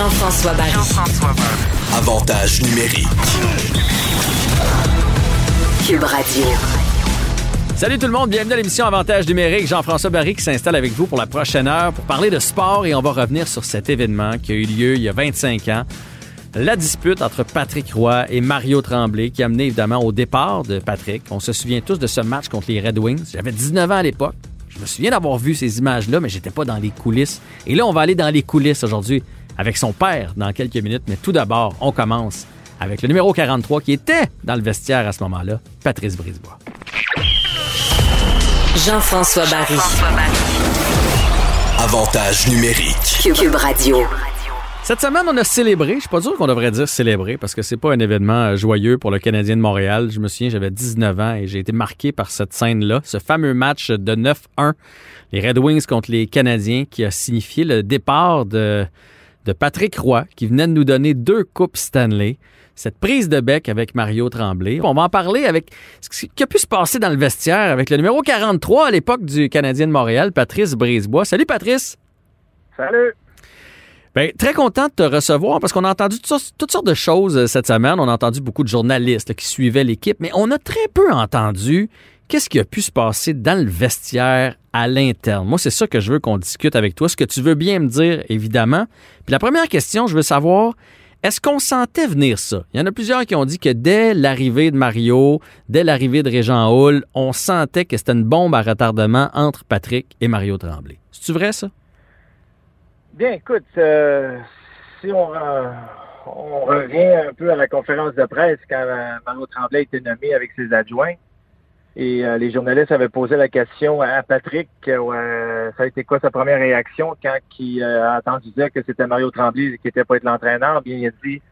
Jean-François Barry. Avantage numérique. Cube Radio. Salut tout le monde, bienvenue à l'émission Avantage numérique. Jean-François Barry qui s'installe avec vous pour la prochaine heure pour parler de sport et on va revenir sur cet événement qui a eu lieu il y a 25 ans. La dispute entre Patrick Roy et Mario Tremblay qui a mené évidemment au départ de Patrick. On se souvient tous de ce match contre les Red Wings. J'avais 19 ans à l'époque. Je me souviens d'avoir vu ces images-là, mais j'étais pas dans les coulisses. Et là, on va aller dans les coulisses aujourd'hui avec son père dans quelques minutes. Mais tout d'abord, on commence avec le numéro 43 qui était dans le vestiaire à ce moment-là, Patrice Brisebois. Jean-François Barry. Avantage numérique. Cube Radio. Cette semaine, on a célébré. Je suis pas sûr qu'on devrait dire célébrer parce que c'est pas un événement euh, joyeux pour le Canadien de Montréal. Je me souviens, j'avais 19 ans et j'ai été marqué par cette scène-là, ce fameux match de 9-1, les Red Wings contre les Canadiens, qui a signifié le départ de, de Patrick Roy, qui venait de nous donner deux coupes Stanley. Cette prise de bec avec Mario Tremblay. On va en parler avec ce qui a pu se passer dans le vestiaire avec le numéro 43 à l'époque du Canadien de Montréal, Patrice Brisebois. Salut Patrice! Salut! Bien, très content de te recevoir parce qu'on a entendu toutes sortes, de choses euh, cette semaine. On a entendu beaucoup de journalistes qui suivaient l'équipe, mais on a très peu entendu qu'est-ce qui a pu se passer dans le vestiaire à l'interne. Moi, c'est ça que je veux qu'on discute avec toi. Ce que tu veux bien me dire, évidemment. Puis la première question, je veux savoir, est-ce qu'on sentait venir ça? Il y en a plusieurs qui ont dit que dès l'arrivée de Mario, dès l'arrivée de Régent Hall, on sentait que c'était une bombe à retardement entre Patrick et Mario Tremblay. C'est-tu vrai, ça? Bien, écoute, euh, si on, euh, on revient un peu à la conférence de presse quand euh, Mario Tremblay a été nommé avec ses adjoints, et euh, les journalistes avaient posé la question à Patrick, euh, ça a été quoi sa première réaction quand il euh, a entendu dire que c'était Mario Tremblay qui était pas être l'entraîneur, bien il a dit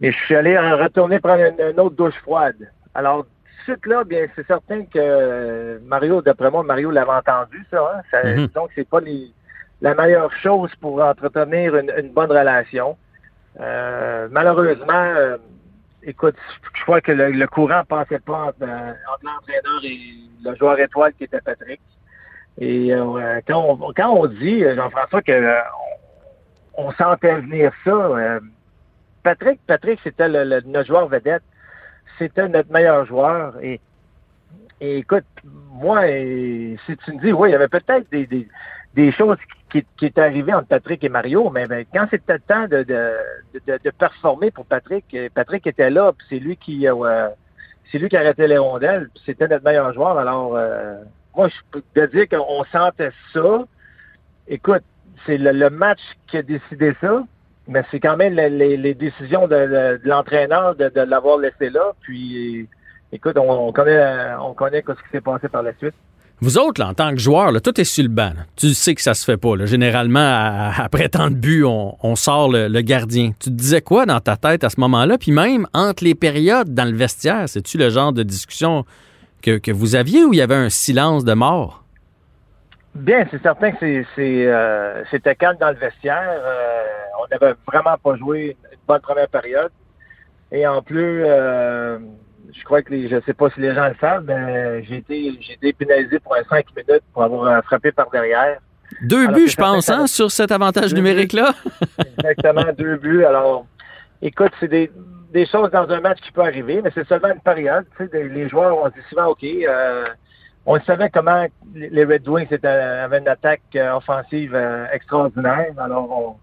mais je suis allé retourner prendre une, une autre douche froide. Alors suite là, bien c'est certain que Mario, d'après moi, Mario l'avait entendu ça. Hein? ça Mhm. Donc c'est pas les, la meilleure chose pour entretenir une, une bonne relation. Euh, malheureusement, euh, écoute, je crois que le, le courant passait pas entre, euh, entre l'entraîneur et le joueur étoile qui était Patrick. Et euh, quand, on, quand on dit, euh, Jean-François, que euh, on, sentait venir ça, euh, Patrick, Patrick, c'était le, le- notre joueur vedette. C'était notre meilleur joueur. Et, et écoute, moi, si tu me dis, oui, il y avait peut-être des, des, des choses qui, qui étaient arrivées entre Patrick et Mario, mais ben, quand c'était le temps de, de, de, de performer pour Patrick, euh, Patrick était là, puis c'est lui qui euh, c'est lui qui arrêtait les rondelles, c'était notre meilleur joueur. Alors, euh, moi, je peux te dire qu'on sentait ça. Écoute, c'est le, le match qui a décidé ça, mais c'est quand même les, les- les décisions de, l'entraîneur de, l'avoir laissé là. Puis, écoute, on, on connaît, on connaît ce qui s'est passé par la suite. Vous autres, là, en tant que joueur, tout est sur le banc. là. Tu sais que ça se fait pas. là. Généralement, après tant de buts, on, sort le, gardien. Tu te disais quoi dans ta tête à ce moment-là? Puis même entre les périodes dans le vestiaire, c'est-tu le genre de discussion que, que vous aviez ou il y avait un silence de mort? Bien, c'est certain que c'est, euh, c'était calme dans le vestiaire. Euh, on n'avait vraiment pas joué une, une bonne première période. Et en plus, euh, je crois que les, je sais pas si les gens le savent, mais j'ai été, j'ai été pénalisé pour un 5 minutes pour avoir euh, frappé par derrière. Deux Alors buts, je pense, hein, sur cet avantage numérique-là. Exactement, deux buts. Alors, écoute, c'est des, des choses dans un match qui peut arriver, mais c'est seulement une période. Tu sais, les joueurs, on dit souvent, OK, euh, on savait comment les Red Wings avaient une attaque euh, offensive euh, extraordinaire. Alors,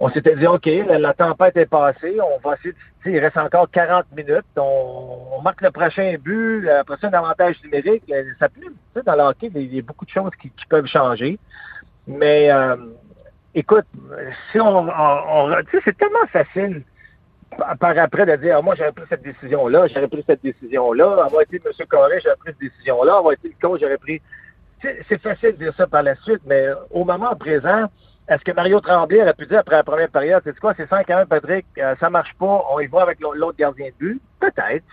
on, s'était dit, OK, la, tempête est passée, on va essayer, il reste encore 40 minutes, on, marque le prochain but, après ça, un avantage numérique. Euh, Ça sais, dans le hockey, il y a beaucoup de choses qui, peuvent changer. Mais, euh, écoute, si on, on- c'est tellement facile par- après de dire, Ah, moi, j'aurais pris cette décision-là, j'aurais pris cette décision-là, avoir été M. Corré, j'aurais pris cette décision-là, avoir été le coach, j'aurais pris... C'est facile de dire ça par la suite, mais au moment présent, est-ce que Mario Tremblay aurait pu dire après la première période, c'est quoi, c'est 5 à 1, Patrick, euh, ça marche pas, on y va avec l'au- l'autre gardien de but? Peut-être.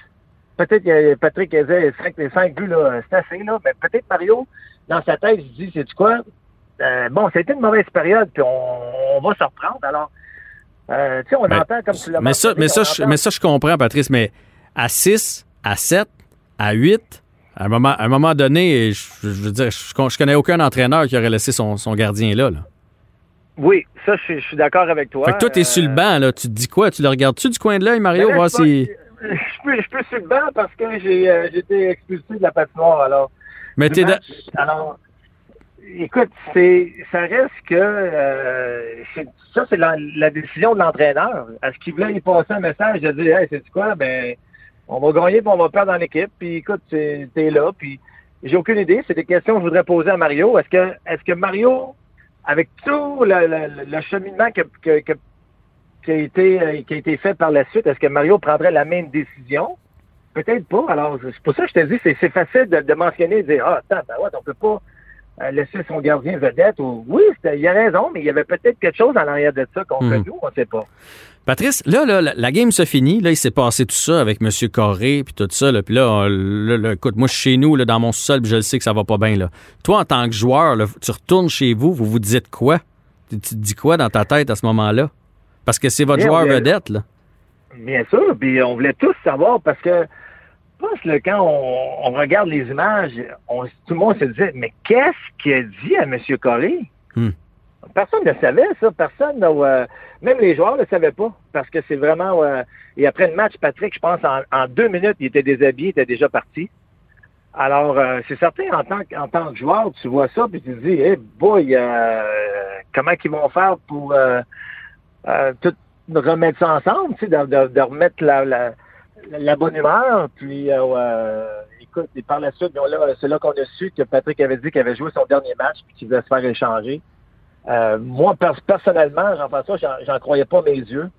Peut-être que Patrick disait 5, les 5 buts, là, c'est assez, là, mais peut-être Mario, dans sa tête, il se dit, c'est quoi? Euh, bon, c'était une mauvaise période, puis on, on va se reprendre. Alors, euh, tu sais, on Mais- entend comme tu l'as Mais ça, mais, ça, je, mais ça, je comprends, Patrice, mais à 6, à 7, à 8, à un moment, à un moment donné, je, je veux dire, je, je connais aucun entraîneur qui aurait laissé son, son gardien là. là. Oui, ça, je, suis- je suis d'accord avec toi. Fait que toi, t'es sur le Euh, banc, là. Tu te dis quoi? Tu le regardes-tu du coin de l'œil, Mario, ben là, voir je si. Je peux, je peux sur le banc parce que j'ai euh, été expulsé de la patinoire, alors. Mais t'es. da-. Alors, écoute, c'est, ça reste que euh, ça, c'est la, la décision de l'entraîneur. Est-ce qu'il voulait y passer un message de dire, hey, c'est quoi, ben, on va gagner puis on va perdre dans l'équipe, puis écoute, t'es là, puis j'ai aucune idée. C'est des questions que je voudrais poser à Mario. Est-ce que, est-ce que Mario, avec tout le, le- le cheminement que, que- que- qui a été euh, qui a été fait par la suite, est-ce que Mario prendrait la même décision? Peut-être pas. Alors, c'est pour ça que je te dis, c'est, facile de, de mentionner, de dire, ah, attends, ben ouais, on peut pas euh, laisser son gardien vedette. Ou, oui, il a raison, mais il y avait peut-être quelque chose en arrière de ça contre Mhm. nous, on ne sait pas. Patrice, là, là, la, la game se finit. Là, il s'est passé tout ça avec M. Corré puis tout ça. Là, puis là, on- là, là, écoute, moi, je suis chez nous, là, dans mon sol, puis je le sais que ça va pas bien. Là. Toi, en tant que joueur, tu retournes chez vous, vous vous dites quoi? Tu, tu te dis quoi dans ta tête à ce moment-là? Parce que c'est votre Bien, joueur bien. vedette, là. Bien sûr, puis on voulait tous savoir parce que pense que quand on, on regarde les images, on- tout le monde se disait Mais qu'est-ce qu'il a dit à M. Corré? Hmm. Personne ne savait ça, personne euh, même les joueurs ne le savaient pas. Parce que c'est vraiment euh, et après le match, Patrick, je pense en, en deux minutes, il était déshabillé, il était déjà parti. Alors, euh, c'est certain, en tant, que- en tant que joueur, tu vois ça, puis tu te dis, hey boy, euh, comment qu'ils vont faire pour tout remettre ça ensemble, tu sais, de, de- de remettre la, la, la bonne humeur. Puis, euh, euh, écoute, et par la suite, là, c'est là qu'on a su que Patrick avait dit qu'il avait joué son dernier match puis qu'il voulait se faire échanger. Euh, moi, pers- personnellement, Jean-François, j'en, croyais pas mes yeux.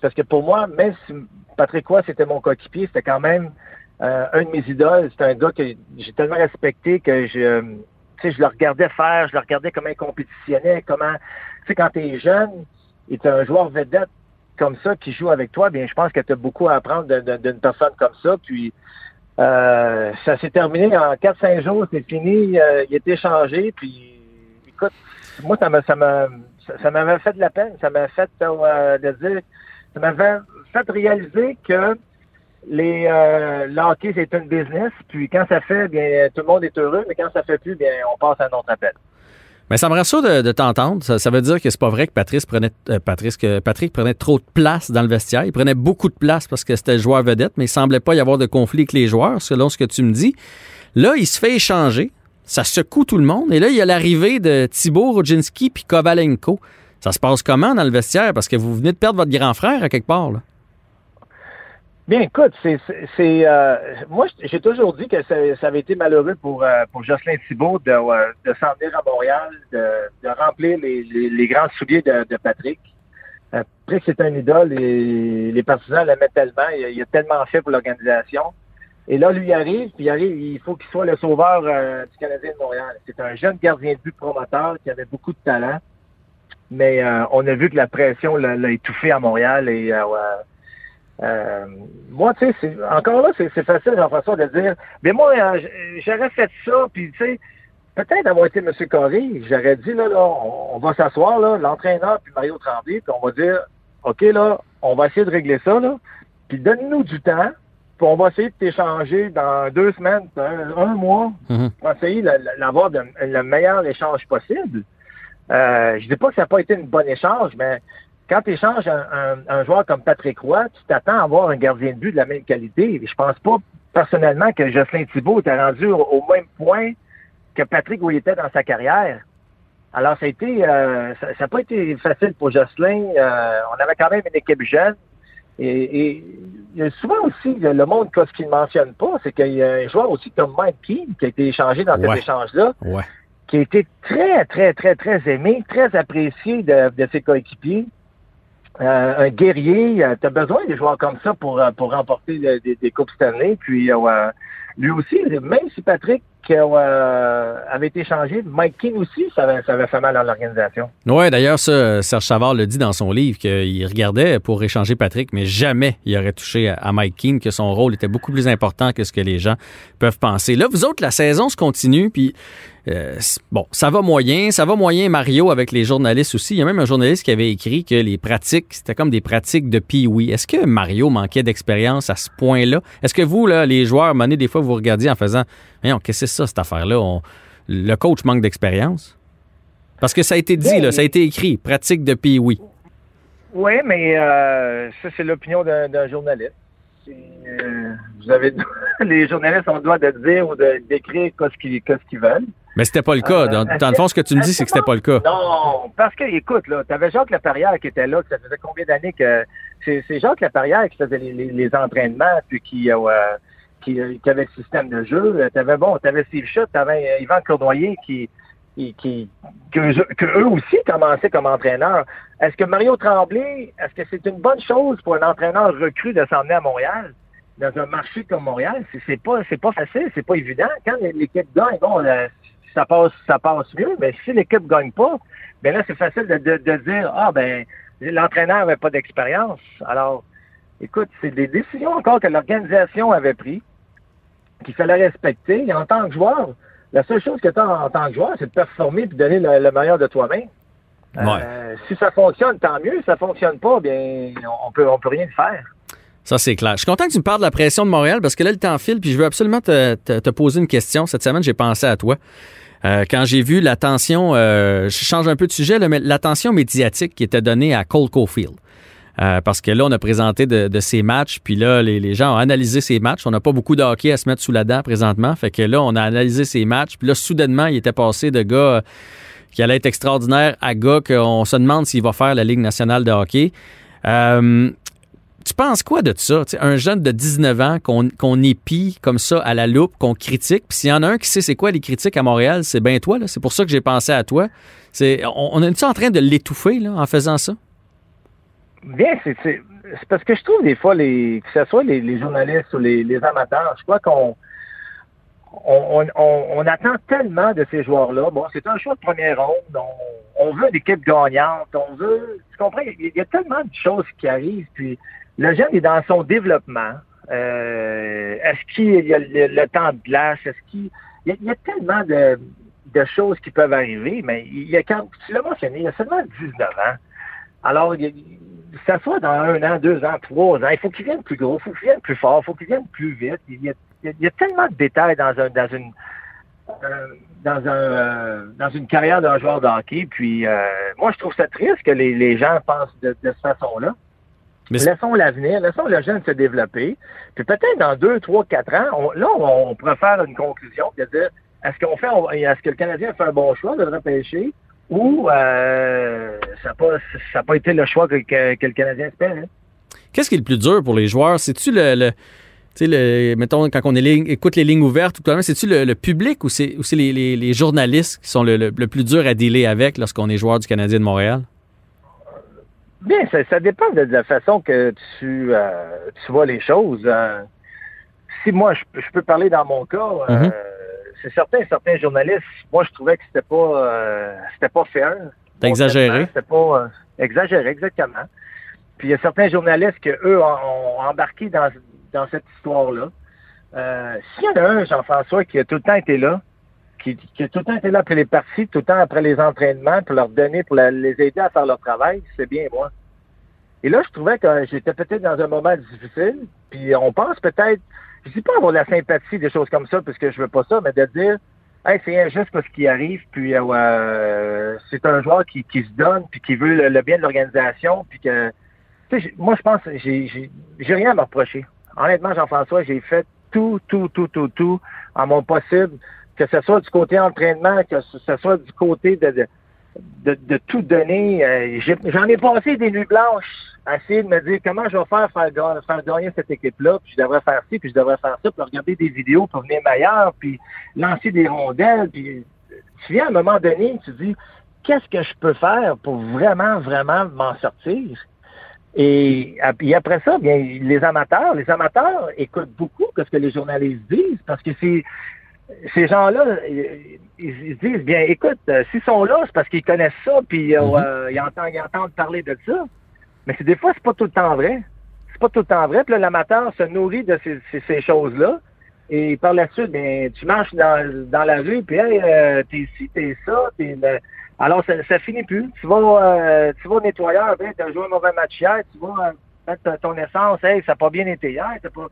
Parce que pour moi, même si Patrick Roy, c'était mon coéquipier, c'était quand même euh, un de mes idoles. C'est un gars que j'ai tellement respecté que je, euh, je le regardais faire, je le regardais comment il compétitionnait, comment, tu sais, quand tu es jeune et tu un joueur vedette comme ça qui joue avec toi, bien, je pense que tu as beaucoup à apprendre d'une personne comme ça. Puis, euh, ça s'est terminé en 4-5 jours, c'est fini, euh, il est échangé, puis, écoute, moi, ça m'a, ça ça, m'avait fait de la peine, ça m'a fait euh, de dire, ça m'avait fait réaliser que les euh, hockey, c'est une business, puis quand ça fait, bien, tout le monde est heureux, mais quand ça fait plus, bien, on passe à un autre appel. Mais ça me rassure de, t'entendre. Ça, ça veut dire que c'est pas vrai que Patrice prenait, euh, Patrice, que Patrick prenait trop de place dans le vestiaire. Il prenait beaucoup de place parce que c'était le joueur vedette, mais il semblait pas y avoir de conflit avec les joueurs, selon ce que tu me dis. Là, il se fait échanger. Ça secoue tout le monde. Et là, il y a l'arrivée de Thibaut Rodzinski puis Kovalenko. Ça se passe comment dans le vestiaire? Parce que vous venez de perdre votre grand frère à quelque part. Là. Bien, écoute, c'est, c'est, euh, moi, j'ai toujours dit que ça, ça avait été malheureux pour, euh, pour Jocelyn Thibault de, euh, de s'en venir à Montréal, de, de remplir les, les, les grands souliers de, de Patrick. Euh, Patrick, c'est un idole et les partisans l'aimaient tellement. Il, a- tellement fait pour l'organisation. Et là, lui il arrive, puis il arrive, il faut qu'il soit le sauveur euh, du Canadien de Montréal. C'est un jeune gardien de but promoteur qui avait beaucoup de talent. Mais euh, on a vu que la pression l'a, l'a étouffé à Montréal et euh, moi, tu sais, encore là, c'est facile, Jean-François, de dire, mais moi, euh, j'aurais fait ça, puis tu sais, peut-être avoir été M. Corré, j'aurais dit, là, là, on, on va s'asseoir, là, l'entraîneur, puis Mario Tremblay, puis on va dire, OK, là, on va essayer de régler ça, là, puis donne-nous du temps, puis on va essayer de t'échanger dans deux semaines, un, un mois, Mhm. pour essayer d'avoir le meilleur échange possible. Euh, je dis pas que ça n'a pas été une bonne échange, mais quand tu échanges un, un- un joueur comme Patrick Roy, tu t'attends à avoir un gardien de but de la même qualité. Je pense pas personnellement que Jocelyn Thibault était rendu au, au même point que Patrick où il était dans sa carrière. Alors, ça a été, euh, ça n'a pas été facile pour Jocelyn. Euh, on avait quand même une équipe jeune. Et, et il y a souvent aussi, le monde, ce qu'il ne mentionne pas, c'est qu'il y a un joueur aussi comme Mike Keane qui a été échangé dans Ouais. cet échange-là Ouais. qui a été très, très, très, très aimé, très apprécié de, de ses coéquipiers. Euh, un guerrier, tu as besoin de joueurs comme ça pour, euh, pour remporter des, des Coupes Stanley. Puis euh, lui aussi, même si Patrick euh, avait été changé, Mike King aussi, ça avait, ça fait mal dans l'organisation. Oui, d'ailleurs, ça, Serge Savard le dit dans son livre qu'il regardait pour échanger Patrick, mais jamais il aurait touché à, à Mike King, que son rôle était beaucoup plus important que ce que les gens peuvent penser. Là, vous autres, la saison se continue, puis euh, bon, ça va moyen, ça va moyen Mario avec les journalistes aussi. Il y a même un journaliste qui avait écrit que les pratiques, c'était comme des pratiques de pee-wee. Est-ce que Mario manquait d'expérience à ce point-là? Est-ce que vous, là, les joueurs, monnaie, des fois, vous regardiez en faisant, voyons, qu'est-ce que c'est ça, cette affaire-là? On- Le coach manque d'expérience? Parce que ça a été dit, Oui. là, ça a été écrit. Pratique de pays, oui. Oui, mais euh, ça, c'est l'opinion d'un journaliste. Euh, vous avez les journalistes ont le droit de dire ou de- d'écrire qu'est-ce qu'ils veulent. Mais c'était pas le cas. Euh, Dans, le fond, ce que tu me dis, c'est que c'était pas le cas. Non, parce que, écoute, là, t'avais Jacques Laperrière qui était là, que ça faisait combien d'années que... C'est Jacques Laperrière qui faisait les, les- les entraînements, puis qui, euh, qui, euh, qui avait le système de jeu. T'avais, bon, t'avais Steve Schutt, t'avais euh, Yvan Cournoyer qui... qui, qui que, eux- aussi commençaient comme entraîneurs. Est-ce que Mario Tremblay, est-ce que c'est une bonne chose pour un entraîneur recru de s'emmener à Montréal? Dans un marché comme Montréal, c'est, pas c'est pas facile, c'est pas évident. Quand l'équipe gagne, bon, euh, ça passe ça passe mieux, mais si l'équipe gagne pas, ben là, c'est facile de, de, de dire Ah ben l'entraîneur n'avait pas d'expérience. Alors, écoute, c'est des décisions encore que l'organisation avait prises, qu'il fallait respecter. Et en tant que joueur, la seule chose que tu as en tant que joueur, c'est de performer et de donner le, le meilleur de toi-même. Euh, si ça fonctionne, tant mieux. Si ça fonctionne pas, bien, on peut, on peut rien faire. Ça, c'est clair. Je suis content que tu me parles de la pression de Montréal parce que là, le temps file, puis je veux absolument te, te- te poser une question. Cette semaine, j'ai pensé à toi. Euh, quand j'ai vu l'attention, euh, je change un peu de sujet, là, mais l'attention médiatique qui était donnée à Cole Caulfield. Euh, parce que là, on a présenté de, de ces matchs, puis là, les, gens ont analysé ces matchs. On n'a pas beaucoup de hockey à se mettre sous la dent présentement. Fait que là, on a analysé ces matchs, puis là, soudainement, il était passé de gars euh, qui allait être extraordinaire à gars qu'on se demande s'il va faire la Ligue nationale de hockey. Euh, tu penses quoi de ça? Un jeune de 19 ans qu'on épie comme ça à la loupe, qu'on critique. Puis s'il y en a un qui sait c'est quoi les critiques à Montréal, c'est bien toi. C'est pour ça que j'ai pensé à toi. On, on est en train de l'étouffer en faisant ça? Bien, c'est c'est- parce que je trouve des fois, les, que ce soit les, les journalistes ou les, les amateurs, je crois qu'on on, on, on- attend tellement de ces joueurs-là. Bon, c'est un choix de première ronde. On, on veut une équipe gagnante. On veut. Tu comprends? Il y, a- tellement de choses qui arrivent. Puis le jeune est dans son développement. Euh, est-ce qu'il y a le, temps de glace? Est-ce qu'il. Il y, a, y a tellement de, de choses qui peuvent arriver, mais il y a quand tu l'as mentionné, il y a seulement 19 ans. Alors, il y a- ça soit dans un an, deux ans, trois ans, il faut qu'il vienne plus gros, il faut qu'il vienne plus fort, il faut qu'il vienne plus vite. Il y a, il y a- a tellement de détails dans un dans une euh, dans un euh, dans une carrière d'un joueur de hockey. Puis euh, moi, je trouve ça triste que les, les gens pensent de, de cette façon-là. Mais laissons l'avenir, laissons le jeune se développer. Puis peut-être dans deux, trois, quatre ans, on- là, on, on pourrait faire une conclusion de dire est-ce qu'on fait est-ce que le Canadien fait un bon choix de le repêcher? Ou euh, ça n'a pas, ça pas été le choix que, que- que le Canadien espérait. Qu'est-ce qui est le plus dur pour les joueurs? C'est-tu le, le- tu sais, le, mettons, quand on est ligne- écoute les lignes ouvertes, c'est-tu le, le public ou c'est ou c'est les, les- les journalistes qui sont le, le- plus dur à dealer avec lorsqu'on est joueur du Canadien de Montréal? Bien, ça, ça dépend de la façon que tu, euh, tu vois les choses. Euh, si moi, je, peux- je peux parler dans mon cas, euh, Mhm. C'est certain, certains journalistes, moi, je trouvais que c'était pas, euh, c'était pas fair. Exagéré. C'était pas euh, exagéré, exactement. Puis il y a certains journalistes qui, eux, ont, ont embarqué dans, dans cette histoire-là. Euh, S'il y en a un, Jean-François, qui a tout le temps été là, qui, qui a tout le temps été là après les parties, tout le temps après les entraînements, pour leur donner, pour la- les aider à faire leur travail, c'est bien moi. Et là, je trouvais que j'étais peut-être dans un moment difficile, puis on pense peut-être, je dis pas avoir de la sympathie, des choses comme ça, parce que je veux pas ça, mais de dire, hey, c'est injuste parce qu'il arrive, puis euh, c'est un joueur qui, qui se donne, puis qui veut le, le bien de l'organisation, puis que, moi, je pense, j'ai rien à me reprocher. Honnêtement, Jean-François, j'ai fait tout, tout, tout, tout, tout en mon possible, que ce soit du côté entraînement, que ce soit du côté de, de, de, de tout donner. Euh, J'en ai, passé des nuits blanches à essayer de me dire comment je vais faire faire, faire gagner cette équipe-là, puis je devrais faire ci, puis je devrais faire ça, puis regarder des vidéos pour venir meilleur, puis lancer des rondelles, puis tu viens à un moment donné, tu dis qu'est-ce que je peux faire pour vraiment, vraiment m'en sortir? Et, puis après ça, bien, les amateurs, les amateurs écoutent beaucoup ce que les journalistes disent parce que c'est ces gens-là, ils, ils se disent bien, écoute, euh, s'ils sont là, c'est parce qu'ils connaissent ça, puis euh, euh, ils, entendent, ils entendent parler de ça. Mais c'est des fois, c'est pas tout le temps vrai. C'est pas tout le temps vrai. Puis là, l'amateur se nourrit de ces, ces, ces choses-là. Et par la suite, ben, tu marches dans, dans la rue, puis hey, euh, t'es ici, t'es ça, t'es le- alors ça, ça finit plus. Tu vas, euh, tu vas au nettoyeur, ben, t'as joué un mauvais match hier, tu vas euh, mettre ton essence, hey, ça n'a pas bien été hier, t'as pas.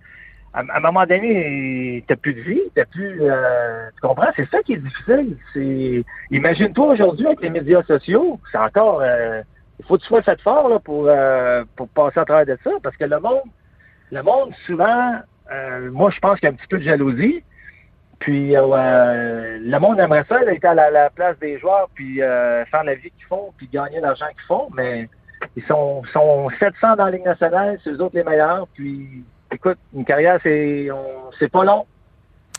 À, à un moment donné, t'as plus de vie, t'as plus, euh, tu comprends? C'est ça qui est difficile. C'est, imagine-toi aujourd'hui avec les médias sociaux, c'est encore, euh, il faut que tu sois fait fort là, pour, euh, pour passer à travers de ça, parce que le monde, le monde souvent, euh, moi je pense qu'il y a un petit peu de jalousie. Puis euh, le monde aimerait ça d'être à la, la place des joueurs, puis euh, faire la vie qu'ils font, puis gagner l'argent qu'ils font, mais ils sont, sont 700 dans la Ligue nationale, c'est eux autres les meilleurs. Puis, écoute, une carrière, c'est c'est pas long.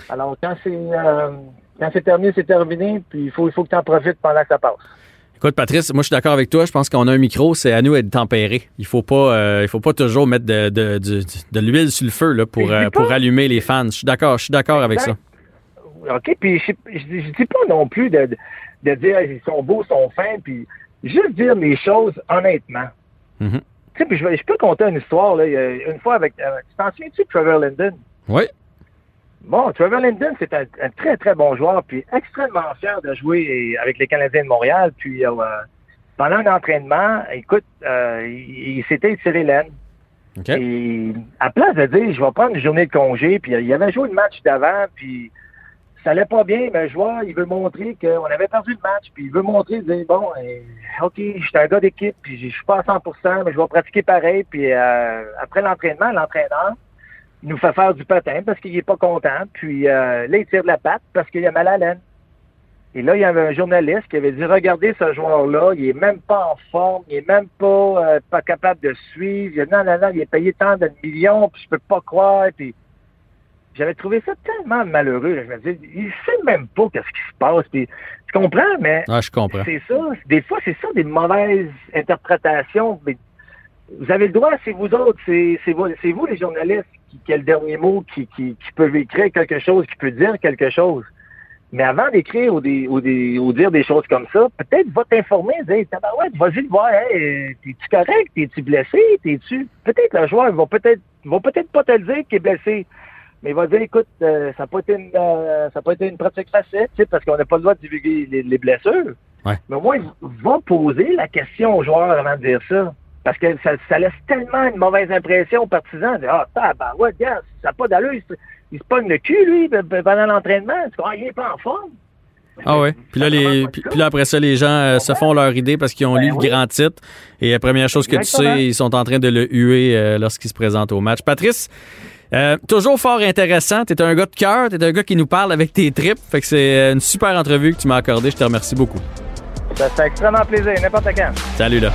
Alors, quand c'est euh, quand c'est terminé, c'est terminé. Puis, il faut, il faut que tu en profites pendant que ça passe. Écoute, Patrice, moi, je suis d'accord avec toi. Je pense qu'on a un micro, c'est à nous d'être tempéré. Il faut pas, euh, il faut pas toujours mettre de, de, l'huile sur le feu là, pour, euh, pour allumer les fans. Je suis d'accord, je suis d'accord avec ça. Exact. OK, puis je, je, je dis pas non plus de, de, dire ils sont beaux, ils sont fins, puis juste dire les choses honnêtement. Mhm. Tu sais, puis je, vais- je peux compter une histoire, là. Une fois avec, euh, tu t'en souviens-tu de Trevor Linden? Oui. Bon, Trevor Linden, c'est un, un très, très bon joueur, puis extrêmement fier de jouer avec les Canadiens de Montréal. Puis, euh, pendant un entraînement, écoute, euh, il, il s'était tiré l'aine. OK. Et à place de dire, je vais prendre une journée de congé, puis il avait joué le match d'avant, puis ça allait pas bien, mais le joueur, il veut montrer qu'on avait perdu le match, puis il veut montrer, dire, bon, euh, OK, je suis un gars d'équipe, puis je suis pas à 100% mais je vais pratiquer pareil, puis euh, après l'entraînement, l'entraîneur, il nous fait faire du patin parce qu'il est pas content, puis euh, là, il tire de la patte parce qu'il a mal à la laine. Et là, il y avait un journaliste qui avait dit Regardez ce joueur-là, il est même pas en forme, il est même pas, pas capable de suivre. Il a dit, non, non, non, il est payé tant de millions, puis je peux pas croire. J'avais trouvé ça tellement malheureux. là. Je me disais, il sait même pas qu'est-ce qui se passe. Puis tu comprends, mais Ah, je comprends. c'est ça. Des fois, c'est ça, des mauvaises interprétations. Mais vous avez le droit, c'est vous autres, c'est c'est vous, c'est vous les journalistes qui, qui a le dernier mot, qui, qui, qui peuvent écrire quelque chose, qui peut dire quelque chose. Mais avant d'écrire ou, des, ou, des, ou dire des choses comme ça, peut-être va t'informer, dire Tabarouette, vas-y le voir, hey, t'es-tu correct, t'es-tu blessé, t'es-tu. Peut-être le joueur va peut-être va peut-être pas te le dire qu'il est blessé. Mais il va dire, écoute, euh, ça n'a pas été une euh, ça a pas été une pratique facile, tu sais, parce qu'on n'a pas le droit de divulguer les, les blessures. Ouais. Mais au moins, va poser la question au joueur avant de dire ça. Parce que ça, ça laisse tellement une mauvaise impression aux partisans. De, ah, tabarouette, gars, ça n'a pas d'allure. Il se, il se pogne le cul, lui, pe- pe- pendant l'entraînement. Ah, il n'est pas en forme. Ah ouais. Puis là, les, puis, là, après ça, les gens euh, se font leur idée parce qu'ils ont Ben lu le grand titre. Et la première chose que tu sais, ils sont en train de le huer euh, lorsqu'ils se présentent au match. Patrice, euh, toujours fort intéressant. T'es un gars de cœur. T'es un gars qui nous parle avec tes tripes. Fait que c'est euh, une super entrevue que tu m'as accordée. Je te remercie beaucoup. Ça fait extrêmement plaisir, n'importe quand. Salut là.